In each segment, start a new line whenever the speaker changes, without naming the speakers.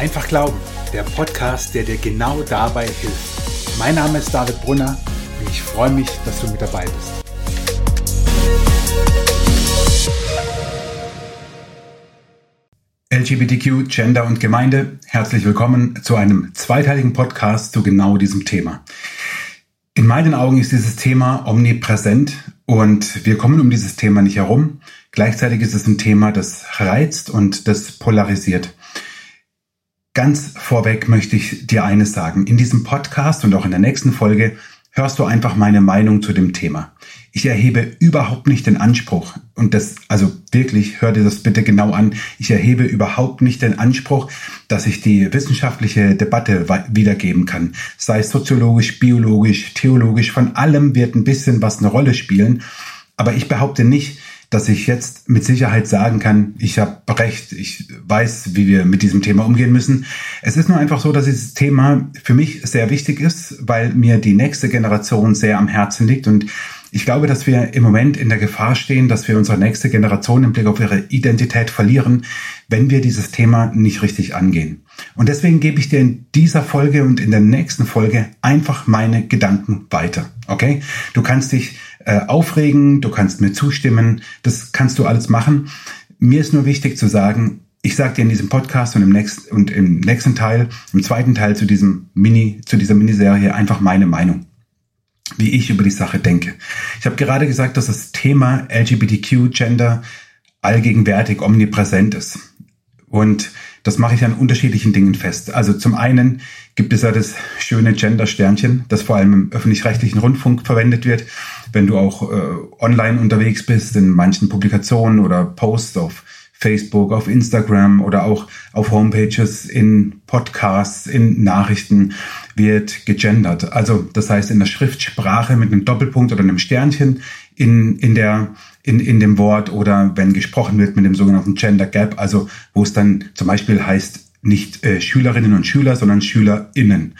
Einfach Glauben, der Podcast, der dir genau dabei hilft. Mein Name ist David Brunner und ich freue mich, dass du mit dabei bist. LGBTQ, Gender und Gemeinde, herzlich willkommen zu einem zweiteiligen Podcast zu genau diesem Thema. In meinen Augen ist dieses Thema omnipräsent und wir kommen um dieses Thema nicht herum. Gleichzeitig ist es ein Thema, das reizt und das polarisiert. Ganz vorweg möchte ich dir eines sagen. In diesem Podcast und auch in der nächsten Folge hörst du einfach meine Meinung zu dem Thema. Ich erhebe überhaupt nicht den Anspruch, und das, also wirklich, hör dir das bitte genau an, ich erhebe überhaupt nicht den Anspruch, dass ich die wissenschaftliche Debatte wiedergeben kann. Sei es soziologisch, biologisch, theologisch, von allem wird ein bisschen was eine Rolle spielen. Aber ich behaupte nicht, dass ich jetzt mit Sicherheit sagen kann, ich habe recht, ich weiß, wie wir mit diesem Thema umgehen müssen. Es ist nur einfach so, dass dieses Thema für mich sehr wichtig ist, weil mir die nächste Generation sehr am Herzen liegt und ich glaube, dass wir im Moment in der Gefahr stehen, dass wir unsere nächste Generation im Blick auf ihre Identität verlieren, wenn wir dieses Thema nicht richtig angehen. Und deswegen gebe ich dir in dieser Folge und in der nächsten Folge einfach meine Gedanken weiter. Okay? Du kannst dich äh, aufregen, du kannst mir zustimmen, das kannst du alles machen. Mir ist nur wichtig zu sagen, ich sage dir in diesem Podcast und im nächsten und im nächsten Teil, im zweiten Teil zu diesem Mini, zu dieser Miniserie einfach meine Meinung, wie ich über die Sache denke. Ich habe gerade gesagt, dass das Thema LGBTQ Gender allgegenwärtig omnipräsent ist. Und das mache ich an unterschiedlichen Dingen fest. Also zum einen gibt es ja das schöne Gender-Sternchen, das vor allem im öffentlich-rechtlichen Rundfunk verwendet wird. Wenn du auch äh, online unterwegs bist, in manchen Publikationen oder Posts auf Facebook, auf Instagram oder auch auf Homepages, in Podcasts, in Nachrichten wird gegendert. Also das heißt in der Schriftsprache mit einem Doppelpunkt oder einem Sternchen in, in, der, in, in dem Wort oder wenn gesprochen wird mit dem sogenannten Gender Gap, also wo es dann zum Beispiel heißt nicht äh, Schülerinnen und Schüler, sondern SchülerInnen.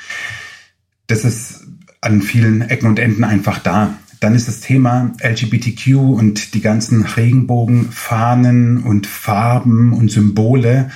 Das ist an vielen Ecken und Enden einfach da. Dann ist das Thema LGBTQ und die ganzen Regenbogenfahnen und Farben und Symbole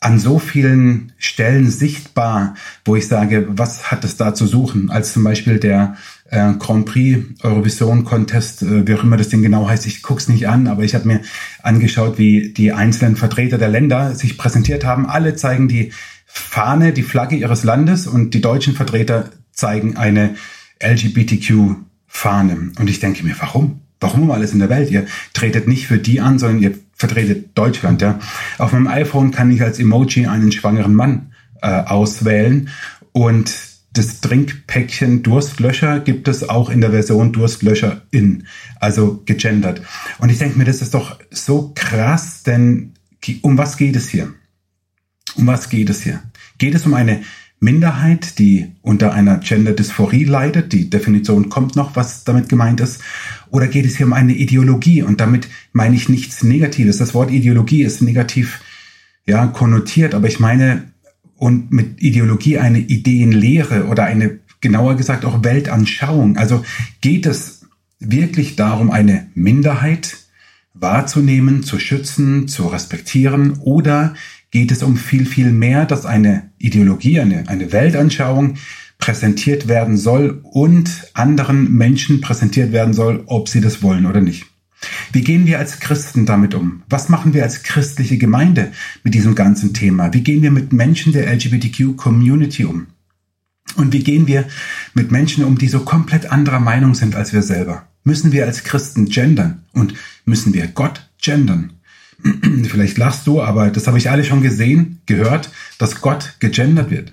an so vielen Stellen sichtbar, wo ich sage, was hat es da zu suchen? Als zum Beispiel der äh, Grand Prix Eurovision Contest, äh, wie auch immer das Ding genau heißt, ich guck's nicht an, aber ich habe mir angeschaut, wie die einzelnen Vertreter der Länder sich präsentiert haben. Alle zeigen die Fahne, die Flagge ihres Landes und die deutschen Vertreter zeigen eine LGBTQ Fahne. Und ich denke mir, warum? Warum um alles in der Welt? Ihr tretet nicht für die an, sondern ihr vertretet Deutschland. Ja? Auf meinem iPhone kann ich als Emoji einen schwangeren Mann äh, auswählen und das Trinkpäckchen Durstlöscher gibt es auch in der Version Durstlöscher in, also gegendert. Und ich denke mir, das ist doch so krass, denn um was geht es hier? Um was geht es hier? Geht es um eine Minderheit, die unter einer Gender-Dysphorie leidet. Die Definition kommt noch, was damit gemeint ist. Oder geht es hier um eine Ideologie? Und damit meine ich nichts Negatives. Das Wort Ideologie ist negativ, ja, konnotiert. Aber ich meine, und mit Ideologie eine Ideenlehre oder eine, genauer gesagt, auch Weltanschauung. Also geht es wirklich darum, eine Minderheit wahrzunehmen, zu schützen, zu respektieren oder geht es um viel, viel mehr, dass eine Ideologie, eine, eine Weltanschauung präsentiert werden soll und anderen Menschen präsentiert werden soll, ob sie das wollen oder nicht. Wie gehen wir als Christen damit um? Was machen wir als christliche Gemeinde mit diesem ganzen Thema? Wie gehen wir mit Menschen der LGBTQ-Community um? Und wie gehen wir mit Menschen um, die so komplett anderer Meinung sind als wir selber? Müssen wir als Christen gendern? Und müssen wir Gott gendern? Vielleicht lachst du, aber das habe ich alle schon gesehen, gehört, dass Gott gegendert wird.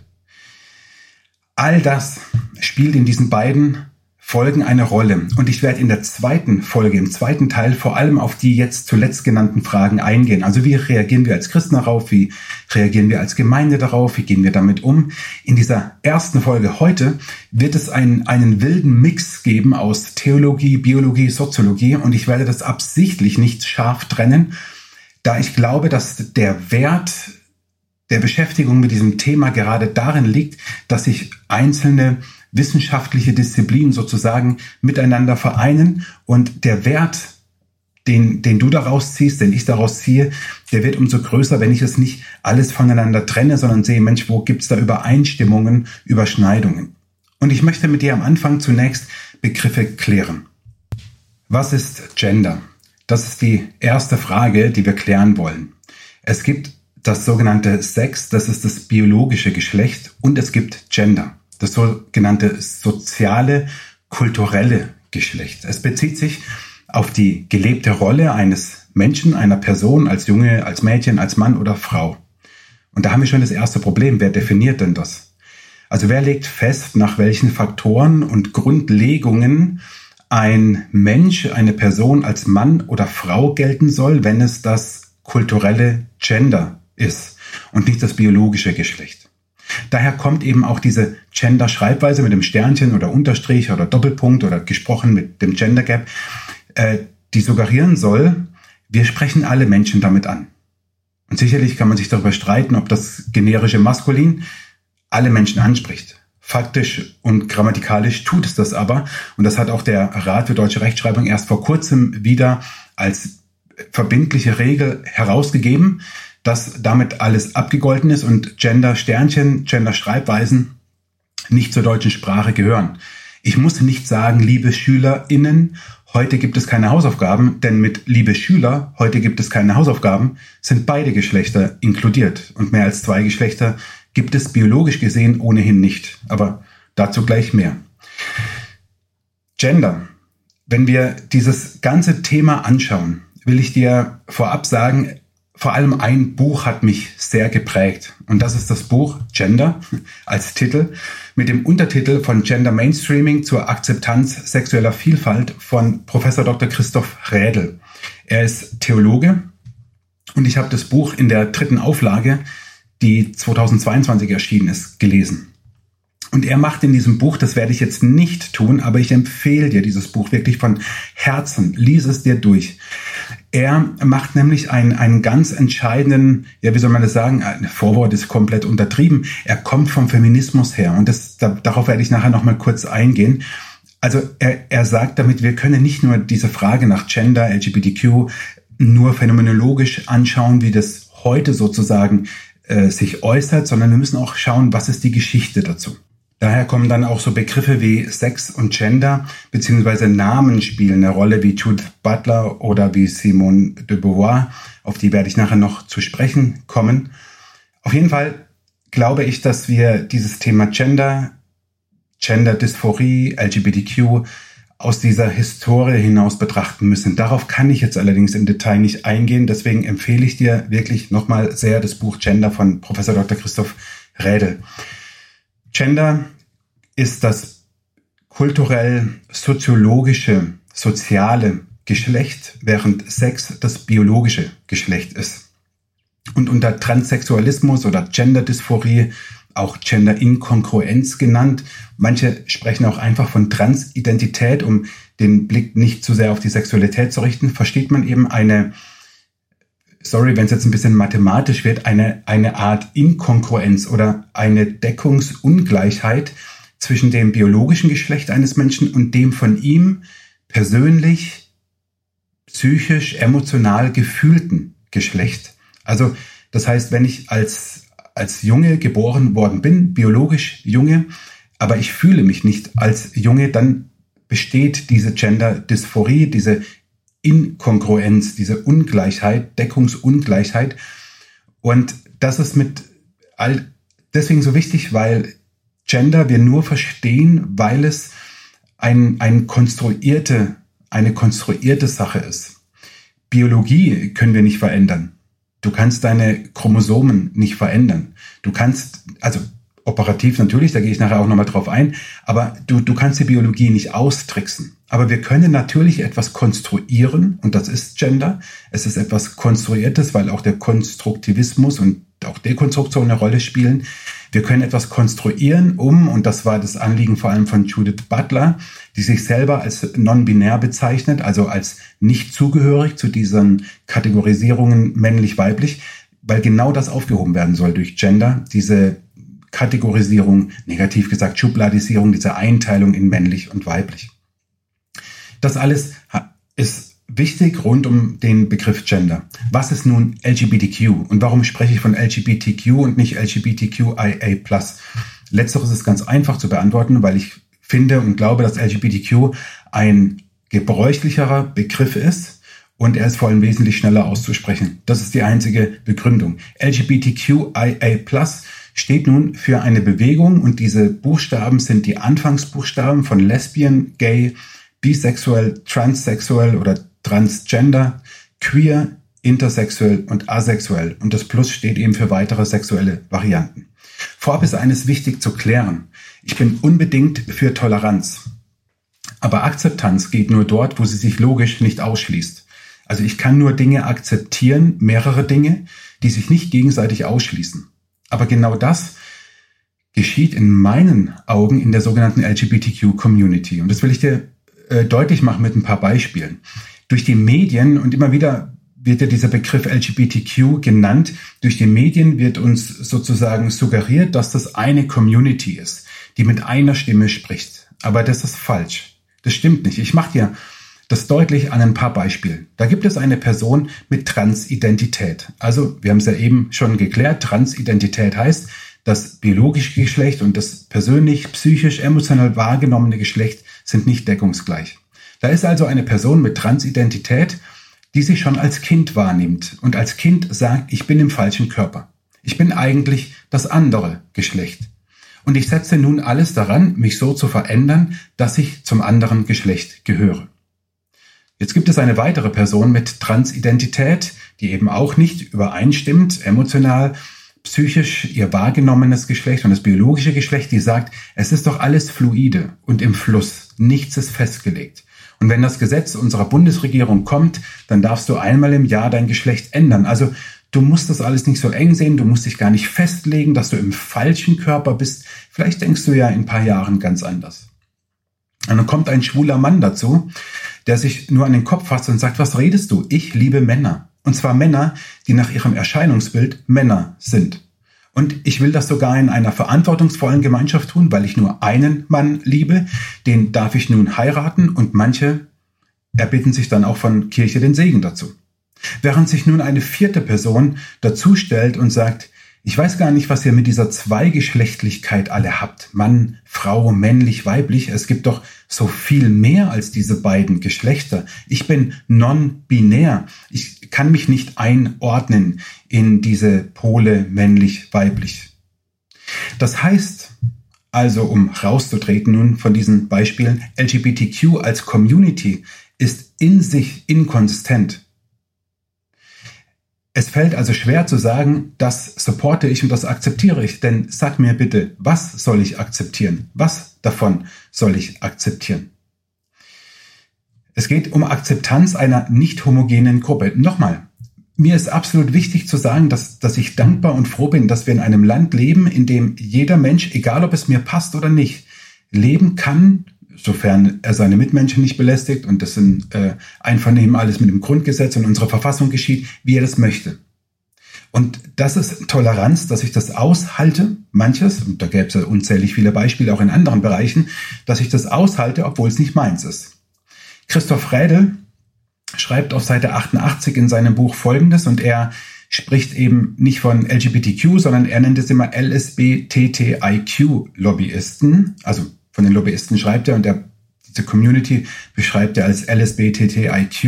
All das spielt in diesen beiden Folgen eine Rolle. Und ich werde in der zweiten Folge, im zweiten Teil vor allem auf die jetzt zuletzt genannten Fragen eingehen. Also wie reagieren wir als Christen darauf? Wie reagieren wir als Gemeinde darauf? Wie gehen wir damit um? In dieser ersten Folge heute wird es einen, einen wilden Mix geben aus Theologie, Biologie, Soziologie. Und ich werde das absichtlich nicht scharf trennen, da ich glaube, dass der Wert der Beschäftigung mit diesem Thema gerade darin liegt, dass sich einzelne wissenschaftliche Disziplinen sozusagen miteinander vereinen und der Wert den, den du daraus ziehst, den ich daraus ziehe, der wird umso größer, wenn ich es nicht alles voneinander trenne, sondern sehe, Mensch, wo gibt's da Übereinstimmungen, Überschneidungen? Und ich möchte mit dir am Anfang zunächst Begriffe klären. Was ist Gender? Das ist die erste Frage, die wir klären wollen. Es gibt das sogenannte Sex, das ist das biologische Geschlecht, und es gibt Gender, das sogenannte soziale, kulturelle Geschlecht. Es bezieht sich auf die gelebte Rolle eines Menschen, einer Person, als Junge, als Mädchen, als Mann oder Frau. Und da haben wir schon das erste Problem. Wer definiert denn das? Also wer legt fest, nach welchen Faktoren und Grundlegungen ein Mensch, eine Person als Mann oder Frau gelten soll, wenn es das kulturelle Gender ist und nicht das biologische Geschlecht. Daher kommt eben auch diese Gender-Schreibweise mit dem Sternchen oder Unterstrich oder Doppelpunkt oder gesprochen mit dem Gender Gap, äh, die suggerieren soll, wir sprechen alle Menschen damit an. Und sicherlich kann man sich darüber streiten, ob das generische Maskulin alle Menschen anspricht. Faktisch und grammatikalisch tut es das aber. Und das hat auch der Rat für deutsche Rechtschreibung erst vor kurzem wieder als verbindliche Regel herausgegeben, dass damit alles abgegolten ist und Gender-Sternchen, Gender-Schreibweisen nicht zur deutschen Sprache gehören. Ich muss nicht sagen, liebe SchülerInnen, heute gibt es keine Hausaufgaben, denn mit liebe Schüler, heute gibt es keine Hausaufgaben, sind beide Geschlechter inkludiert. Und mehr als zwei Geschlechter gibt es biologisch gesehen ohnehin nicht. Aber dazu gleich mehr. Gender. Wenn wir dieses ganze Thema anschauen, will ich dir vorab sagen, vor allem ein Buch hat mich sehr geprägt. Und das ist das Buch Gender als Titel mit dem Untertitel von Gender Mainstreaming zur Akzeptanz sexueller Vielfalt von Professor Dr. Christoph Rädel. Er ist Theologe und ich habe das Buch in der dritten Auflage, die 2022 erschienen ist, gelesen. Und er macht in diesem Buch, das werde ich jetzt nicht tun, aber ich empfehle dir dieses Buch wirklich von Herzen. Lies es dir durch. Er macht nämlich einen, einen ganz entscheidenden, ja, wie soll man das sagen, ein Vorwort ist komplett untertrieben. Er kommt vom Feminismus her und das, da, darauf werde ich nachher nochmal kurz eingehen. Also er, er sagt damit, wir können nicht nur diese Frage nach Gender, LGBTQ nur phänomenologisch anschauen, wie das heute sozusagen äh, sich äußert, sondern wir müssen auch schauen, was ist die Geschichte dazu. Daher kommen dann auch so Begriffe wie Sex und Gender beziehungsweise Namen spielen eine Rolle wie Judith Butler oder wie Simone de Beauvoir. Auf die werde ich nachher noch zu sprechen kommen. Auf jeden Fall glaube ich, dass wir dieses Thema Gender, Gender-Dysphorie, LGBTQ aus dieser Historie hinaus betrachten müssen. Darauf kann ich jetzt allerdings im Detail nicht eingehen. Deswegen empfehle ich dir wirklich nochmal sehr das Buch Gender von Professor Dr. Christoph Rädel. Gender ist das kulturell soziologische, soziale Geschlecht, während Sex das biologische Geschlecht ist. Und unter Transsexualismus oder Genderdysphorie, auch Genderinkongruenz genannt, manche sprechen auch einfach von Transidentität, um den Blick nicht zu sehr auf die Sexualität zu richten, versteht man eben eine sorry, wenn es jetzt ein bisschen mathematisch wird, eine, eine Art Inkongruenz oder eine Deckungsungleichheit zwischen dem biologischen Geschlecht eines Menschen und dem von ihm persönlich, psychisch, emotional gefühlten Geschlecht. Also das heißt, wenn ich als, als Junge geboren worden bin, biologisch Junge, aber ich fühle mich nicht als Junge, dann besteht diese Gender-Dysphorie, diese Inkongruenz, diese Ungleichheit, Deckungsungleichheit. Und das ist mit all deswegen so wichtig, weil Gender wir nur verstehen, weil es ein, ein konstruierte, eine konstruierte Sache ist. Biologie können wir nicht verändern. Du kannst deine Chromosomen nicht verändern. Du kannst, also operativ natürlich, da gehe ich nachher auch nochmal drauf ein, aber du, du kannst die Biologie nicht austricksen. Aber wir können natürlich etwas konstruieren und das ist Gender. Es ist etwas Konstruiertes, weil auch der Konstruktivismus und auch Dekonstruktion eine Rolle spielen. Wir können etwas konstruieren, um, und das war das Anliegen vor allem von Judith Butler, die sich selber als non-binär bezeichnet, also als nicht zugehörig zu diesen Kategorisierungen männlich-weiblich, weil genau das aufgehoben werden soll durch Gender, diese Kategorisierung, negativ gesagt Schubladisierung, diese Einteilung in männlich und weiblich. Das alles ist wichtig rund um den Begriff Gender. Was ist nun LGBTQ und warum spreche ich von LGBTQ und nicht LGBTQIA+. Letzteres ist ganz einfach zu beantworten, weil ich finde und glaube, dass LGBTQ ein gebräuchlicherer Begriff ist und er ist vor allem wesentlich schneller auszusprechen. Das ist die einzige Begründung. LGBTQIA+ steht nun für eine Bewegung und diese Buchstaben sind die Anfangsbuchstaben von Lesbian, Gay, Bisexuell, Transsexuell oder Transgender, Queer, Intersexuell und Asexuell und das Plus steht eben für weitere sexuelle Varianten. Vorab ist eines wichtig zu klären. Ich bin unbedingt für Toleranz. Aber Akzeptanz geht nur dort, wo sie sich logisch nicht ausschließt. Also ich kann nur Dinge akzeptieren, mehrere Dinge, die sich nicht gegenseitig ausschließen. Aber genau das geschieht in meinen Augen in der sogenannten LGBTQ-Community. Und das will ich dir äh, deutlich machen mit ein paar Beispielen. Durch die Medien und immer wieder wird ja dieser Begriff LGBTQ genannt. Durch die Medien wird uns sozusagen suggeriert, dass das eine Community ist, die mit einer Stimme spricht. Aber das ist falsch. Das stimmt nicht. Ich mache dir das deutlich an ein paar Beispielen. Da gibt es eine Person mit Transidentität. Also, wir haben es ja eben schon geklärt, Transidentität heißt, das biologische Geschlecht und das persönlich, psychisch, emotional wahrgenommene Geschlecht sind nicht deckungsgleich. Da ist also eine Person mit Transidentität, die sich schon als Kind wahrnimmt und als Kind sagt, ich bin im falschen Körper. Ich bin eigentlich das andere Geschlecht. Und ich setze nun alles daran, mich so zu verändern, dass ich zum anderen Geschlecht gehöre. Jetzt gibt es eine weitere Person mit Transidentität, die eben auch nicht übereinstimmt, emotional, psychisch ihr wahrgenommenes Geschlecht und das biologische Geschlecht, die sagt, es ist doch alles fluide und im Fluss, nichts ist festgelegt. Und wenn das Gesetz unserer Bundesregierung kommt, dann darfst du einmal im Jahr dein Geschlecht ändern. Also du musst das alles nicht so eng sehen, du musst dich gar nicht festlegen, dass du im falschen Körper bist. Vielleicht denkst du ja in ein paar Jahren ganz anders. Und dann kommt ein schwuler Mann dazu, der sich nur an den Kopf fasst und sagt, was redest du? Ich liebe Männer. Und zwar Männer, die nach ihrem Erscheinungsbild Männer sind. Und ich will das sogar in einer verantwortungsvollen Gemeinschaft tun, weil ich nur einen Mann liebe. Den darf ich nun heiraten und manche erbitten sich dann auch von Kirche den Segen dazu. Während sich nun eine vierte Person dazustellt und sagt, ich weiß gar nicht, was ihr mit dieser Zweigeschlechtlichkeit alle habt. Mann, Frau, männlich, weiblich. Es gibt doch so viel mehr als diese beiden Geschlechter. Ich bin non-binär. Ich kann mich nicht einordnen in diese Pole männlich, weiblich. Das heißt, also um rauszutreten nun von diesen Beispielen, LGBTQ als Community ist in sich inkonsistent. Es fällt also schwer zu sagen, das supporte ich und das akzeptiere ich. Denn sag mir bitte, was soll ich akzeptieren? Was davon soll ich akzeptieren? Es geht um Akzeptanz einer nicht homogenen Gruppe. Nochmal, mir ist absolut wichtig zu sagen, dass, dass ich dankbar und froh bin, dass wir in einem Land leben, in dem jeder Mensch, egal ob es mir passt oder nicht, leben kann, sofern er seine Mitmenschen nicht belästigt und das in äh, Einvernehmen alles mit dem Grundgesetz und unserer Verfassung geschieht, wie er das möchte. Und das ist Toleranz, dass ich das aushalte, manches, und da gäbe es ja unzählig viele Beispiele auch in anderen Bereichen, dass ich das aushalte, obwohl es nicht meins ist. Christoph Rädel schreibt auf Seite 88 in seinem Buch Folgendes und er spricht eben nicht von LGBTQ, sondern er nennt es immer LSBTTIQ-Lobbyisten, also von den Lobbyisten schreibt er und der, diese Community beschreibt er als LSBTTIQ.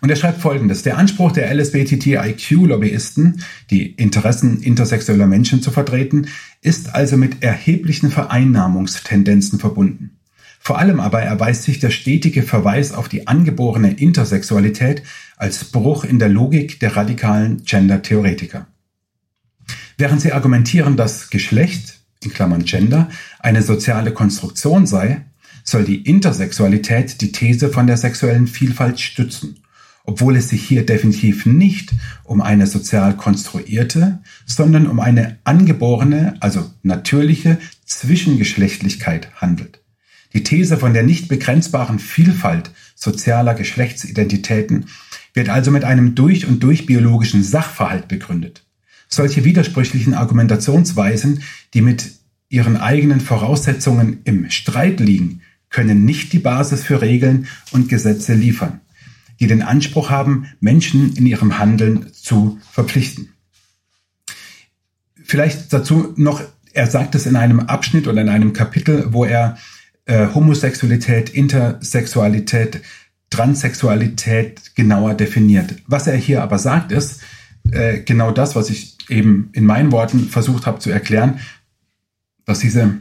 Und er schreibt folgendes. Der Anspruch der LSBTTIQ-Lobbyisten, die Interessen intersexueller Menschen zu vertreten, ist also mit erheblichen Vereinnahmungstendenzen verbunden. Vor allem aber erweist sich der stetige Verweis auf die angeborene Intersexualität als Bruch in der Logik der radikalen Gender-Theoretiker. Während sie argumentieren, dass Geschlecht in Klammern Gender, eine soziale Konstruktion sei, soll die Intersexualität die These von der sexuellen Vielfalt stützen, obwohl es sich hier definitiv nicht um eine sozial konstruierte, sondern um eine angeborene, also natürliche Zwischengeschlechtlichkeit handelt. Die These von der nicht begrenzbaren Vielfalt sozialer Geschlechtsidentitäten wird also mit einem durch und durch biologischen Sachverhalt begründet. Solche widersprüchlichen Argumentationsweisen, die mit ihren eigenen Voraussetzungen im Streit liegen, können nicht die Basis für Regeln und Gesetze liefern. die den Anspruch haben, Menschen in ihrem Handeln zu verpflichten. Vielleicht dazu noch, er sagt es in einem Abschnitt oder in einem Kapitel, wo er äh, Homosexualität, Intersexualität, Transsexualität genauer definiert. Was er hier aber sagt, ist äh, genau das, was ich eben in meinen Worten versucht habe zu erklären, dass diese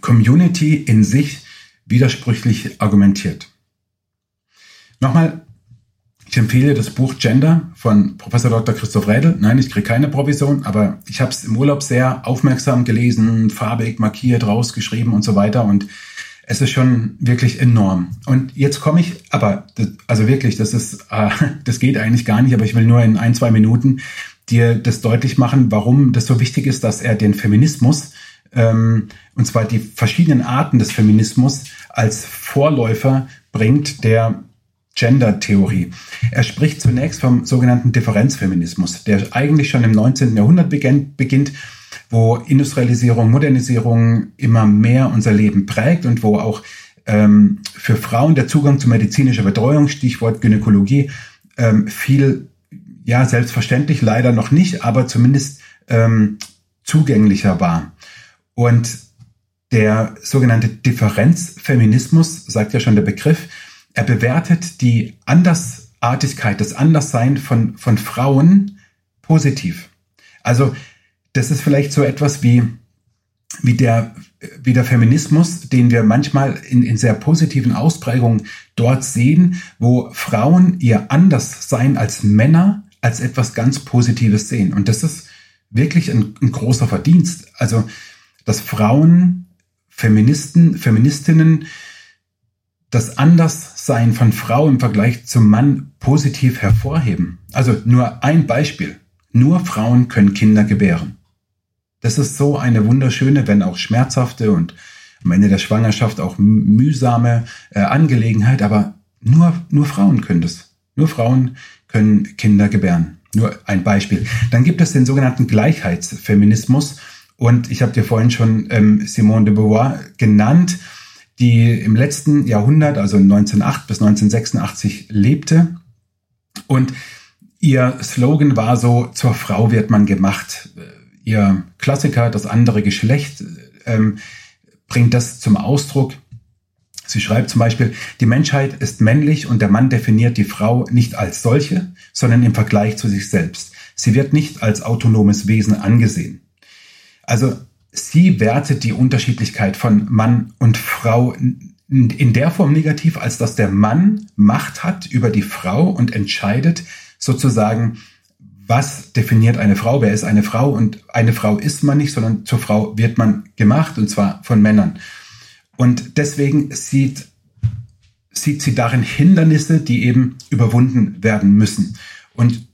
Community in sich widersprüchlich argumentiert. Nochmal, ich empfehle das Buch Gender von Professor Dr. Christoph Rädel. Nein, ich kriege keine Provision, aber ich habe es im Urlaub sehr aufmerksam gelesen, farbig markiert, rausgeschrieben und so weiter. Und es ist schon wirklich enorm. Und jetzt komme ich, aber also wirklich, das ist, äh, das geht eigentlich gar nicht, aber ich will nur in ein, zwei Minuten dir das deutlich machen, warum das so wichtig ist, dass er den Feminismus, ähm, und zwar die verschiedenen Arten des Feminismus, als Vorläufer bringt der Gender-Theorie. Er spricht zunächst vom sogenannten Differenzfeminismus, der eigentlich schon im 19. Jahrhundert beginnt, wo Industrialisierung, Modernisierung immer mehr unser Leben prägt und wo auch ähm, für Frauen der Zugang zu medizinischer Betreuung, Stichwort Gynäkologie, ähm, viel, ja, selbstverständlich leider noch nicht, aber zumindest ähm, zugänglicher war. Und der sogenannte Differenzfeminismus, sagt ja schon der Begriff, er bewertet die Andersartigkeit, das Anderssein von, von Frauen positiv. Also das ist vielleicht so etwas wie, wie, der, wie der Feminismus, den wir manchmal in, in sehr positiven Ausprägungen dort sehen, wo Frauen ihr Anderssein als Männer als etwas ganz Positives sehen. Und das ist wirklich ein, ein großer Verdienst. Also, dass Frauen, Feministen, Feministinnen das Anderssein von Frau im Vergleich zum Mann positiv hervorheben. Also nur ein Beispiel. Nur Frauen können Kinder gebären. Das ist so eine wunderschöne, wenn auch schmerzhafte und am Ende der Schwangerschaft auch mühsame äh, Angelegenheit, aber nur, nur Frauen können das. Nur Frauen können Kinder gebären. Nur ein Beispiel. Dann gibt es den sogenannten Gleichheitsfeminismus und ich habe dir vorhin schon ähm, Simone de Beauvoir genannt die im letzten Jahrhundert, also 1908 bis 1986 lebte. Und ihr Slogan war so, zur Frau wird man gemacht. Ihr Klassiker, das andere Geschlecht, ähm, bringt das zum Ausdruck. Sie schreibt zum Beispiel, die Menschheit ist männlich und der Mann definiert die Frau nicht als solche, sondern im Vergleich zu sich selbst. Sie wird nicht als autonomes Wesen angesehen. Also sie wertet die Unterschiedlichkeit von Mann und Frau in der Form negativ, als dass der Mann Macht hat über die Frau und entscheidet sozusagen, was definiert eine Frau, wer ist eine Frau und eine Frau ist man nicht, sondern zur Frau wird man gemacht und zwar von Männern. Und deswegen sieht, sieht sie darin Hindernisse, die eben überwunden werden müssen. Und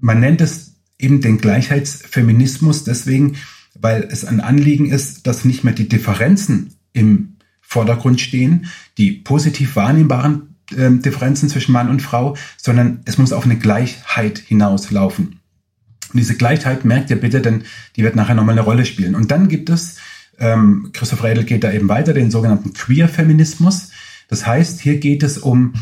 man nennt es eben den Gleichheitsfeminismus deswegen, weil es ein Anliegen ist, dass nicht mehr die Differenzen im Vordergrund stehen, die positiv wahrnehmbaren äh, Differenzen zwischen Mann und Frau, sondern es muss auf eine Gleichheit hinauslaufen. Und diese Gleichheit merkt ihr bitte, denn die wird nachher nochmal eine Rolle spielen. Und dann gibt es, ähm, Christoph Redl geht da eben weiter, den sogenannten Queer-Feminismus. Das heißt, hier geht es um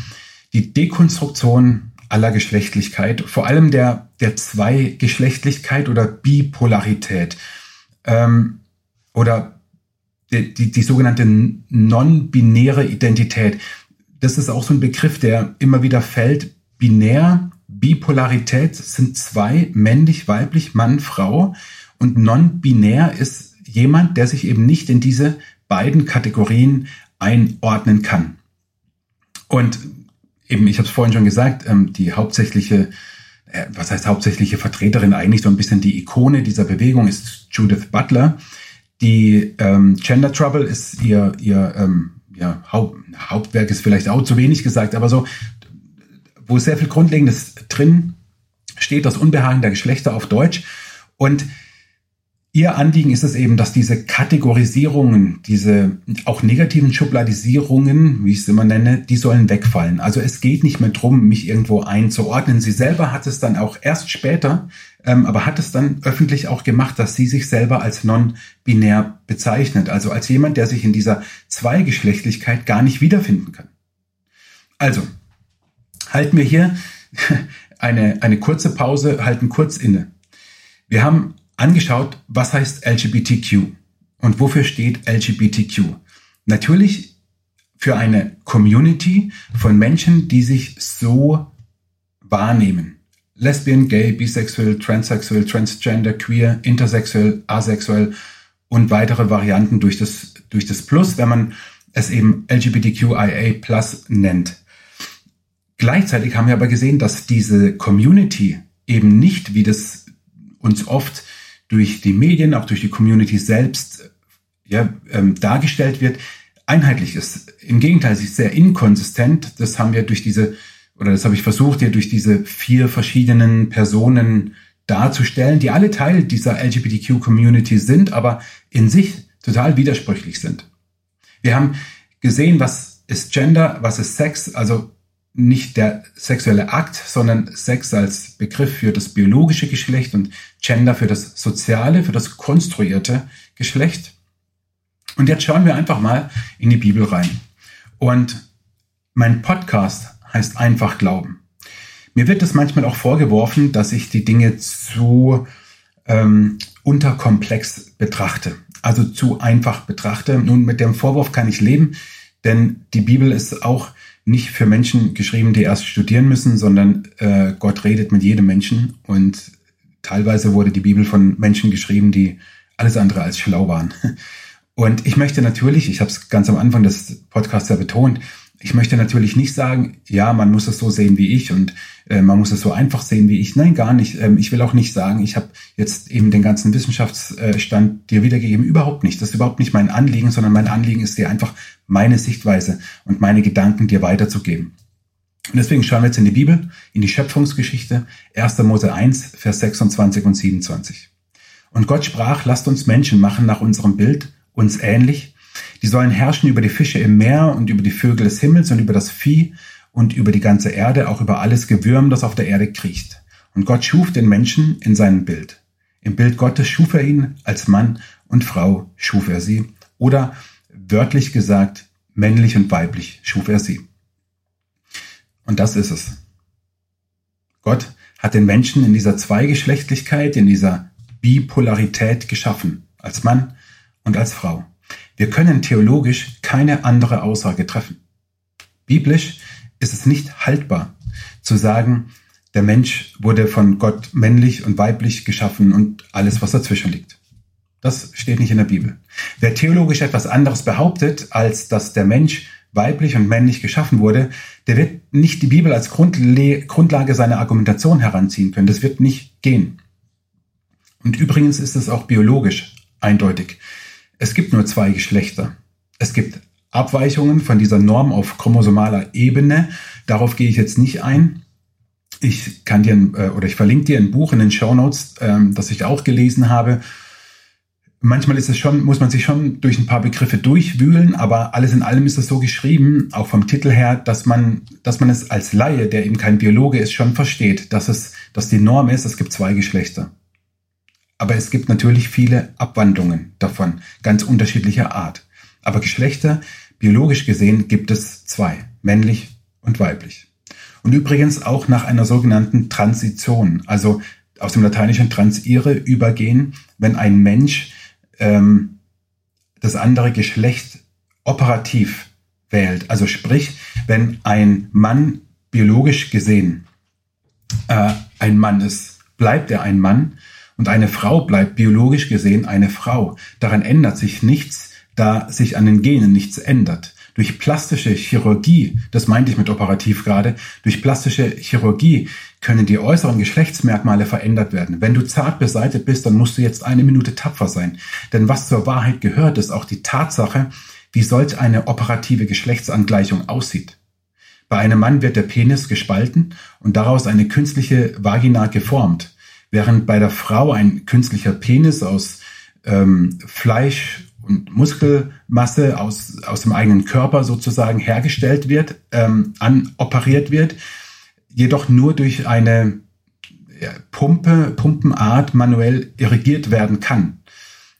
die Dekonstruktion aller Geschlechtlichkeit, vor allem der, der Zweigeschlechtlichkeit oder Bipolarität ähm, oder die, die, die sogenannte non-binäre Identität. Das ist auch so ein Begriff, der immer wieder fällt. Binär, Bipolarität sind zwei, männlich, weiblich, Mann, Frau. Und non-binär ist jemand, der sich eben nicht in diese beiden Kategorien einordnen kann. Und eben, ich habe es vorhin schon gesagt, ähm, die hauptsächliche äh, was heißt hauptsächliche Vertreterin, eigentlich so ein bisschen die Ikone dieser Bewegung ist Judith Butler. Die ähm, Gender Trouble ist ihr, ihr ähm, ja, Haupt, Hauptwerk ist vielleicht auch zu wenig gesagt, aber so, wo sehr viel Grundlegendes drin steht, das Unbehagen der Geschlechter auf Deutsch. Und Ihr Anliegen ist es eben, dass diese Kategorisierungen, diese auch negativen Schubladisierungen, wie ich es immer nenne, die sollen wegfallen. Also es geht nicht mehr drum, mich irgendwo einzuordnen. Sie selber hat es dann auch erst später, ähm, aber hat es dann öffentlich auch gemacht, dass sie sich selber als non-binär bezeichnet. Also als jemand, der sich in dieser Zweigeschlechtlichkeit gar nicht wiederfinden kann. Also, halten wir hier eine, eine kurze Pause, halten kurz inne. Wir haben angeschaut, was heißt LGBTQ und wofür steht LGBTQ. Natürlich für eine Community von Menschen, die sich so wahrnehmen. Lesbian, gay, bisexuell, transsexuell, transgender, queer, intersexuell, asexuell und weitere Varianten durch das, durch das Plus, wenn man es eben LGBTQIA Plus nennt. Gleichzeitig haben wir aber gesehen, dass diese Community eben nicht, wie das uns oft durch die Medien, auch durch die Community selbst ja, ähm, dargestellt wird, einheitlich ist. Im Gegenteil, sie ist sehr inkonsistent. Das haben wir durch diese, oder das habe ich versucht, hier durch diese vier verschiedenen Personen darzustellen, die alle Teil dieser LGBTQ-Community sind, aber in sich total widersprüchlich sind. Wir haben gesehen, was ist Gender, was ist Sex, also nicht der sexuelle Akt, sondern Sex als Begriff für das biologische Geschlecht und Gender für das soziale, für das konstruierte Geschlecht. Und jetzt schauen wir einfach mal in die Bibel rein. Und mein Podcast heißt einfach Glauben. Mir wird es manchmal auch vorgeworfen, dass ich die Dinge zu ähm, unterkomplex betrachte, also zu einfach betrachte. Nun, mit dem Vorwurf kann ich leben, denn die Bibel ist auch nicht für Menschen geschrieben, die erst studieren müssen, sondern äh, Gott redet mit jedem Menschen und teilweise wurde die Bibel von Menschen geschrieben, die alles andere als schlau waren. Und ich möchte natürlich, ich habe es ganz am Anfang des Podcasts ja betont, ich möchte natürlich nicht sagen, ja, man muss es so sehen wie ich und äh, man muss es so einfach sehen wie ich. Nein, gar nicht. Ähm, ich will auch nicht sagen, ich habe jetzt eben den ganzen Wissenschaftsstand dir wiedergegeben. Überhaupt nicht. Das ist überhaupt nicht mein Anliegen, sondern mein Anliegen ist dir einfach meine Sichtweise und meine Gedanken dir weiterzugeben. Und deswegen schauen wir jetzt in die Bibel, in die Schöpfungsgeschichte, 1. Mose 1, Vers 26 und 27. Und Gott sprach, lasst uns Menschen machen nach unserem Bild, uns ähnlich, die sollen herrschen über die Fische im Meer und über die Vögel des Himmels und über das Vieh und über die ganze Erde, auch über alles Gewürm, das auf der Erde kriecht. Und Gott schuf den Menschen in seinem Bild. Im Bild Gottes schuf er ihn, als Mann und Frau schuf er sie. Oder wörtlich gesagt, männlich und weiblich schuf er sie. Und das ist es. Gott hat den Menschen in dieser Zweigeschlechtlichkeit, in dieser Bipolarität geschaffen, als Mann und als Frau. Wir können theologisch keine andere Aussage treffen. Biblisch ist es nicht haltbar zu sagen, der Mensch wurde von Gott männlich und weiblich geschaffen und alles, was dazwischen liegt. Das steht nicht in der Bibel. Wer theologisch etwas anderes behauptet, als dass der Mensch weiblich und männlich geschaffen wurde, der wird nicht die Bibel als Grundlage seiner Argumentation heranziehen können. Das wird nicht gehen. Und übrigens ist es auch biologisch eindeutig. Es gibt nur zwei Geschlechter. Es gibt Abweichungen von dieser Norm auf chromosomaler Ebene. Darauf gehe ich jetzt nicht ein. Ich kann dir äh, oder ich verlinke dir ein Buch in den Show Notes, ähm, das ich auch gelesen habe. Manchmal ist es schon, muss man sich schon durch ein paar Begriffe durchwühlen, aber alles in allem ist es so geschrieben, auch vom Titel her, dass man, dass man es als Laie, der eben kein Biologe ist, schon versteht, dass es, dass die Norm ist, es gibt zwei Geschlechter. Aber es gibt natürlich viele Abwandlungen davon, ganz unterschiedlicher Art. Aber Geschlechter, biologisch gesehen, gibt es zwei, männlich und weiblich. Und übrigens auch nach einer sogenannten Transition, also aus dem lateinischen transire übergehen, wenn ein Mensch ähm, das andere Geschlecht operativ wählt. Also sprich, wenn ein Mann biologisch gesehen äh, ein Mann ist, bleibt er ein Mann und eine Frau bleibt biologisch gesehen eine Frau. Daran ändert sich nichts, da sich an den Genen nichts ändert. Durch plastische Chirurgie, das meinte ich mit operativ gerade, durch plastische Chirurgie können die äußeren Geschlechtsmerkmale verändert werden. Wenn du zart beseitet bist, dann musst du jetzt eine Minute tapfer sein. Denn was zur Wahrheit gehört, ist auch die Tatsache, wie solch eine operative Geschlechtsangleichung aussieht. Bei einem Mann wird der Penis gespalten und daraus eine künstliche Vagina geformt während bei der Frau ein künstlicher Penis aus ähm, Fleisch und Muskelmasse aus, aus dem eigenen Körper sozusagen hergestellt wird, ähm, anoperiert wird, jedoch nur durch eine Pumpe, Pumpenart manuell irrigiert werden kann.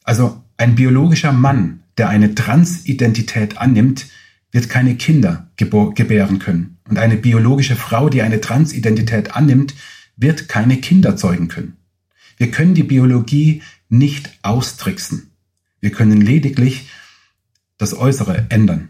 Also ein biologischer Mann, der eine Transidentität annimmt, wird keine Kinder gebären können. Und eine biologische Frau, die eine Transidentität annimmt, wird keine Kinder zeugen können. Wir können die Biologie nicht austricksen. Wir können lediglich das Äußere ändern.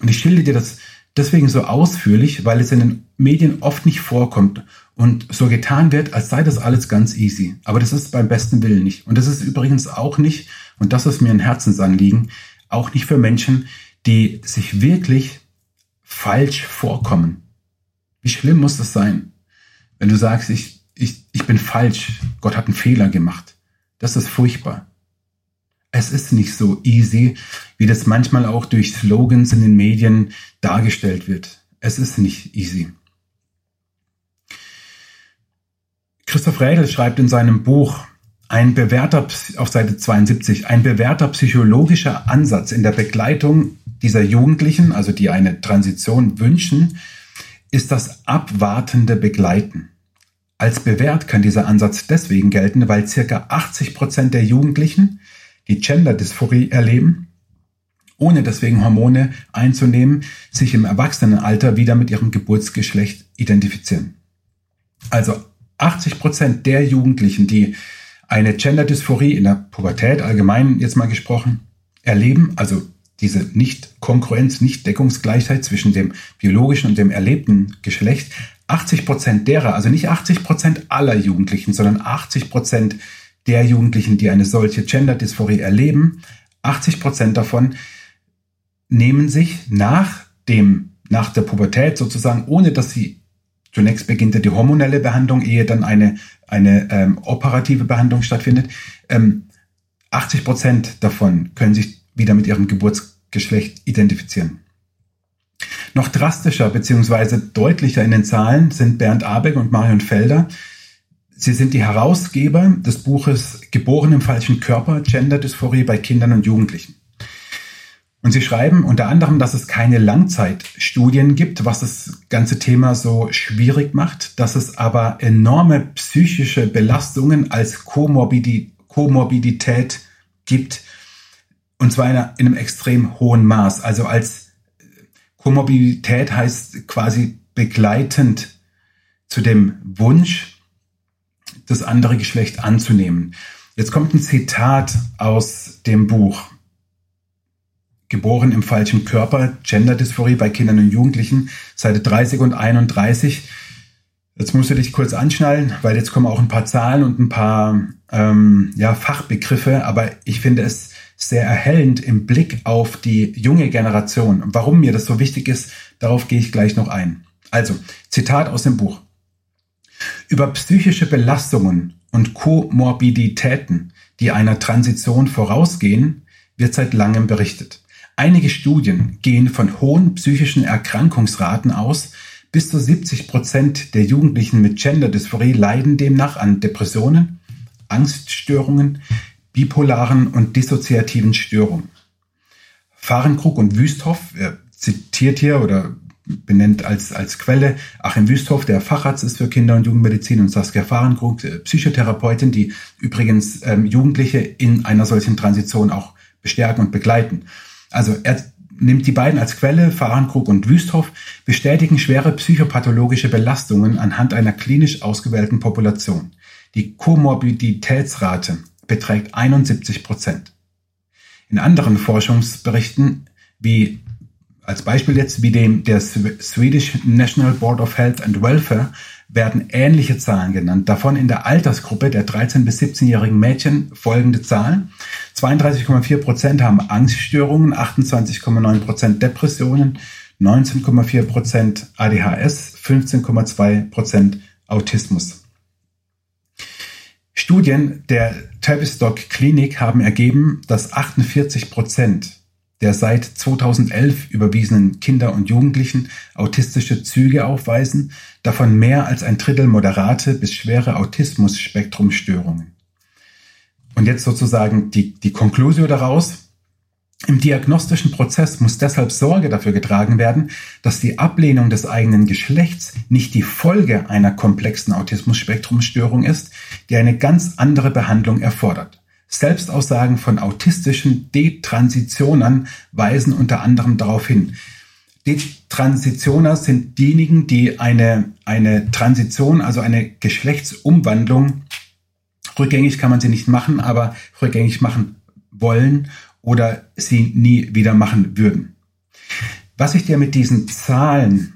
Und ich schilde dir das deswegen so ausführlich, weil es in den Medien oft nicht vorkommt und so getan wird, als sei das alles ganz easy. Aber das ist beim besten Willen nicht. Und das ist übrigens auch nicht, und das ist mir ein Herzensanliegen, auch nicht für Menschen, die sich wirklich falsch vorkommen. Wie schlimm muss das sein, wenn du sagst, ich, ich, ich bin falsch, Gott hat einen Fehler gemacht. Das ist furchtbar. Es ist nicht so easy, wie das manchmal auch durch Slogans in den Medien dargestellt wird. Es ist nicht easy. Christoph Rädel schreibt in seinem Buch ein bewährter, auf Seite 72, ein bewährter psychologischer Ansatz in der Begleitung dieser Jugendlichen, also die eine Transition wünschen, ist das abwartende Begleiten. Als bewährt kann dieser Ansatz deswegen gelten, weil circa 80 Prozent der Jugendlichen die Gender-Dysphorie erleben, ohne deswegen Hormone einzunehmen, sich im Erwachsenenalter wieder mit ihrem Geburtsgeschlecht identifizieren. Also 80 Prozent der Jugendlichen, die eine Gender-Dysphorie in der Pubertät allgemein jetzt mal gesprochen erleben, also diese Nicht-Konkurrenz, Nicht-Deckungsgleichheit zwischen dem biologischen und dem erlebten Geschlecht, 80 Prozent derer, also nicht 80 Prozent aller Jugendlichen, sondern 80 Prozent der Jugendlichen, die eine solche Gender-Dysphorie erleben, 80 Prozent davon nehmen sich nach dem, nach der Pubertät sozusagen, ohne dass sie zunächst beginnt die hormonelle Behandlung, ehe dann eine, eine ähm, operative Behandlung stattfindet. Ähm, 80 Prozent davon können sich wieder mit ihrem Geburtsgeschlecht identifizieren. Noch drastischer bzw. deutlicher in den Zahlen sind Bernd Abeck und Marion Felder. Sie sind die Herausgeber des Buches Geboren im falschen Körper, Gender Dysphorie bei Kindern und Jugendlichen. Und sie schreiben unter anderem, dass es keine Langzeitstudien gibt, was das ganze Thema so schwierig macht, dass es aber enorme psychische Belastungen als Komorbidität gibt, und zwar in, einem extrem hohen Maß. Also als Komorbidität heißt quasi begleitend zu dem Wunsch, das andere Geschlecht anzunehmen. Jetzt kommt ein Zitat aus dem Buch. Geboren im falschen Körper, Gender-Dysphorie bei Kindern und Jugendlichen, Seite 30 und 31. Jetzt musst du dich kurz anschnallen, weil jetzt kommen auch ein paar Zahlen und ein paar ähm, ja, Fachbegriffe, aber ich finde es sehr erhellend im Blick auf die junge Generation. Warum mir das so wichtig ist, darauf gehe ich gleich noch ein. Also, Zitat aus dem Buch. Über psychische Belastungen und Komorbiditäten, die einer Transition vorausgehen, wird seit langem berichtet. Einige Studien gehen von hohen psychischen Erkrankungsraten aus. Bis zu 70 Prozent der Jugendlichen mit Gender-Dysphorie leiden demnach an Depressionen, Angststörungen, bipolaren und dissoziativen Störungen. Fahrenkrug und Wüsthoff, er zitiert hier oder benennt als, als Quelle Achim Wüsthoff, der Facharzt ist für Kinder- und Jugendmedizin und Saskia Fahrenkrug, äh, Psychotherapeutin, die übrigens ähm, Jugendliche in einer solchen Transition auch bestärken und begleiten. Also er nimmt die beiden als Quelle, Fahrenkrug und Wüsthoff, bestätigen schwere psychopathologische Belastungen anhand einer klinisch ausgewählten Population. Die Komorbiditätsrate beträgt 71 Prozent. In anderen Forschungsberichten, wie als Beispiel jetzt wie dem der Swedish National Board of Health and Welfare, werden ähnliche Zahlen genannt. Davon in der Altersgruppe der 13- bis 17-jährigen Mädchen folgende Zahlen. 32,4 Prozent haben Angststörungen, 28,9 Prozent Depressionen, 19,4 Prozent ADHS, 15,2 Prozent Autismus. Studien der Tavistock Klinik haben ergeben, dass 48 Prozent der seit 2011 überwiesenen Kinder und Jugendlichen autistische Züge aufweisen, davon mehr als ein Drittel moderate bis schwere Autismus-Spektrumstörungen. Und jetzt sozusagen die, die Konklusio daraus. Im diagnostischen Prozess muss deshalb Sorge dafür getragen werden, dass die Ablehnung des eigenen Geschlechts nicht die Folge einer komplexen Autismus-Spektrumstörung ist, die eine ganz andere Behandlung erfordert. Selbstaussagen von autistischen Detransitionern weisen unter anderem darauf hin. Detransitioner sind diejenigen, die eine, eine Transition, also eine Geschlechtsumwandlung, rückgängig kann man sie nicht machen, aber rückgängig machen wollen oder sie nie wieder machen würden. Was ich dir mit diesen Zahlen,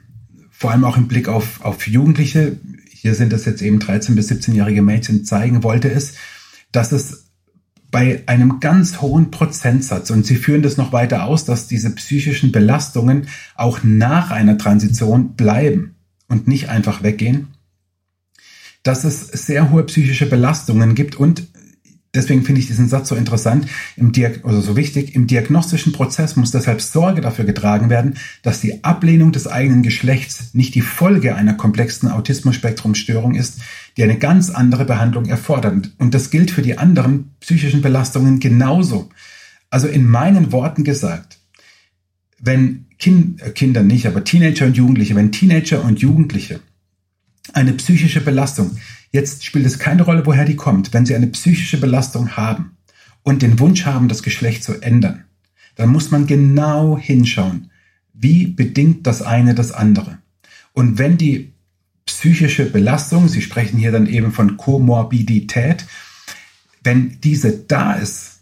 vor allem auch im Blick auf, auf Jugendliche, hier sind das jetzt eben 13 bis 17-jährige Mädchen, zeigen wollte, ist, dass es bei einem ganz hohen Prozentsatz, und sie führen das noch weiter aus, dass diese psychischen Belastungen auch nach einer Transition bleiben und nicht einfach weggehen, dass es sehr hohe psychische Belastungen gibt und Deswegen finde ich diesen Satz so interessant, im Diag oder so wichtig. Im diagnostischen Prozess muss deshalb Sorge dafür getragen werden, dass die Ablehnung des eigenen Geschlechts nicht die Folge einer komplexen Autismus-Spektrum-Störung ist, die eine ganz andere Behandlung erfordert. Und das gilt für die anderen psychischen Belastungen genauso. Also in meinen Worten gesagt, wenn kind, äh, Kinder nicht, aber Teenager und Jugendliche, wenn Teenager und Jugendliche eine psychische Belastung Jetzt spielt es keine Rolle, woher die kommt. Wenn sie eine psychische Belastung haben und den Wunsch haben, das Geschlecht zu ändern, dann muss man genau hinschauen, wie bedingt das eine das andere. Und wenn die psychische Belastung, Sie sprechen hier dann eben von Komorbidität, wenn diese da ist,